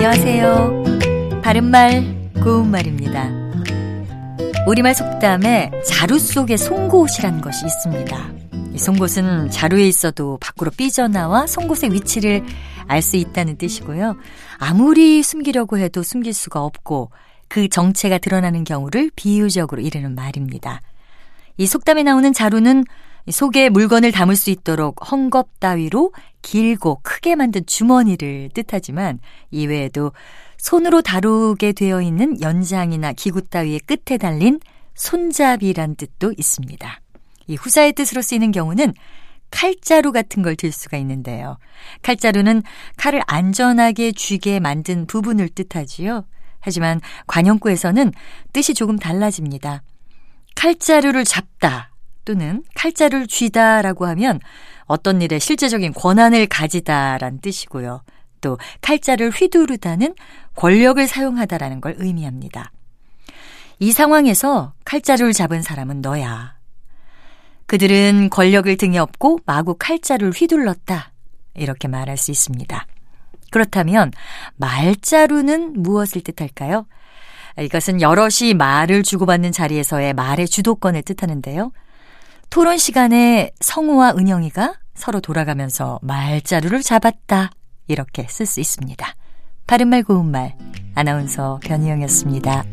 안녕하세요. 바른말, 고운말입니다. 우리말 속담에 자루 속에 송곳이라는 것이 있습니다. 이 송곳은 자루에 있어도 밖으로 삐져나와 송곳의 위치를 알 수 있다는 뜻이고요. 아무리 숨기려고 해도 숨길 수가 없고 그 정체가 드러나는 경우를 비유적으로 이르는 말입니다. 이 속담에 나오는 자루는 속에 물건을 담을 수 있도록 헝겊 따위로 길고 크게 만든 주머니를 뜻하지만 이외에도 손으로 다루게 되어 있는 연장이나 기구 따위의 끝에 달린 손잡이란 뜻도 있습니다. 이 후자의 뜻으로 쓰이는 경우는 칼자루 같은 걸 들 수가 있는데요. 칼자루는 칼을 안전하게 쥐게 만든 부분을 뜻하지요. 하지만 관용구에서는 뜻이 조금 달라집니다. 칼자루를 잡다 또는 칼자루를 쥐다라고 하면 어떤 일에 실제적인 권한을 가지다란 뜻이고요. 또 칼자를 휘두르다는 권력을 사용하다라는 걸 의미합니다. 이 상황에서 칼자루를 잡은 사람은 너야. 그들은 권력을 등에 업고 마구 칼자루를 휘둘렀다. 이렇게 말할 수 있습니다. 그렇다면 말자루는 무엇을 뜻할까요? 이것은 여럿이 말을 주고받는 자리에서의 말의 주도권을 뜻하는데요. 토론 시간에 성우와 은영이가 서로 돌아가면서 말자루를 잡았다. 이렇게 쓸 수 있습니다. 바른말 고운말 아나운서 변희영이었습니다.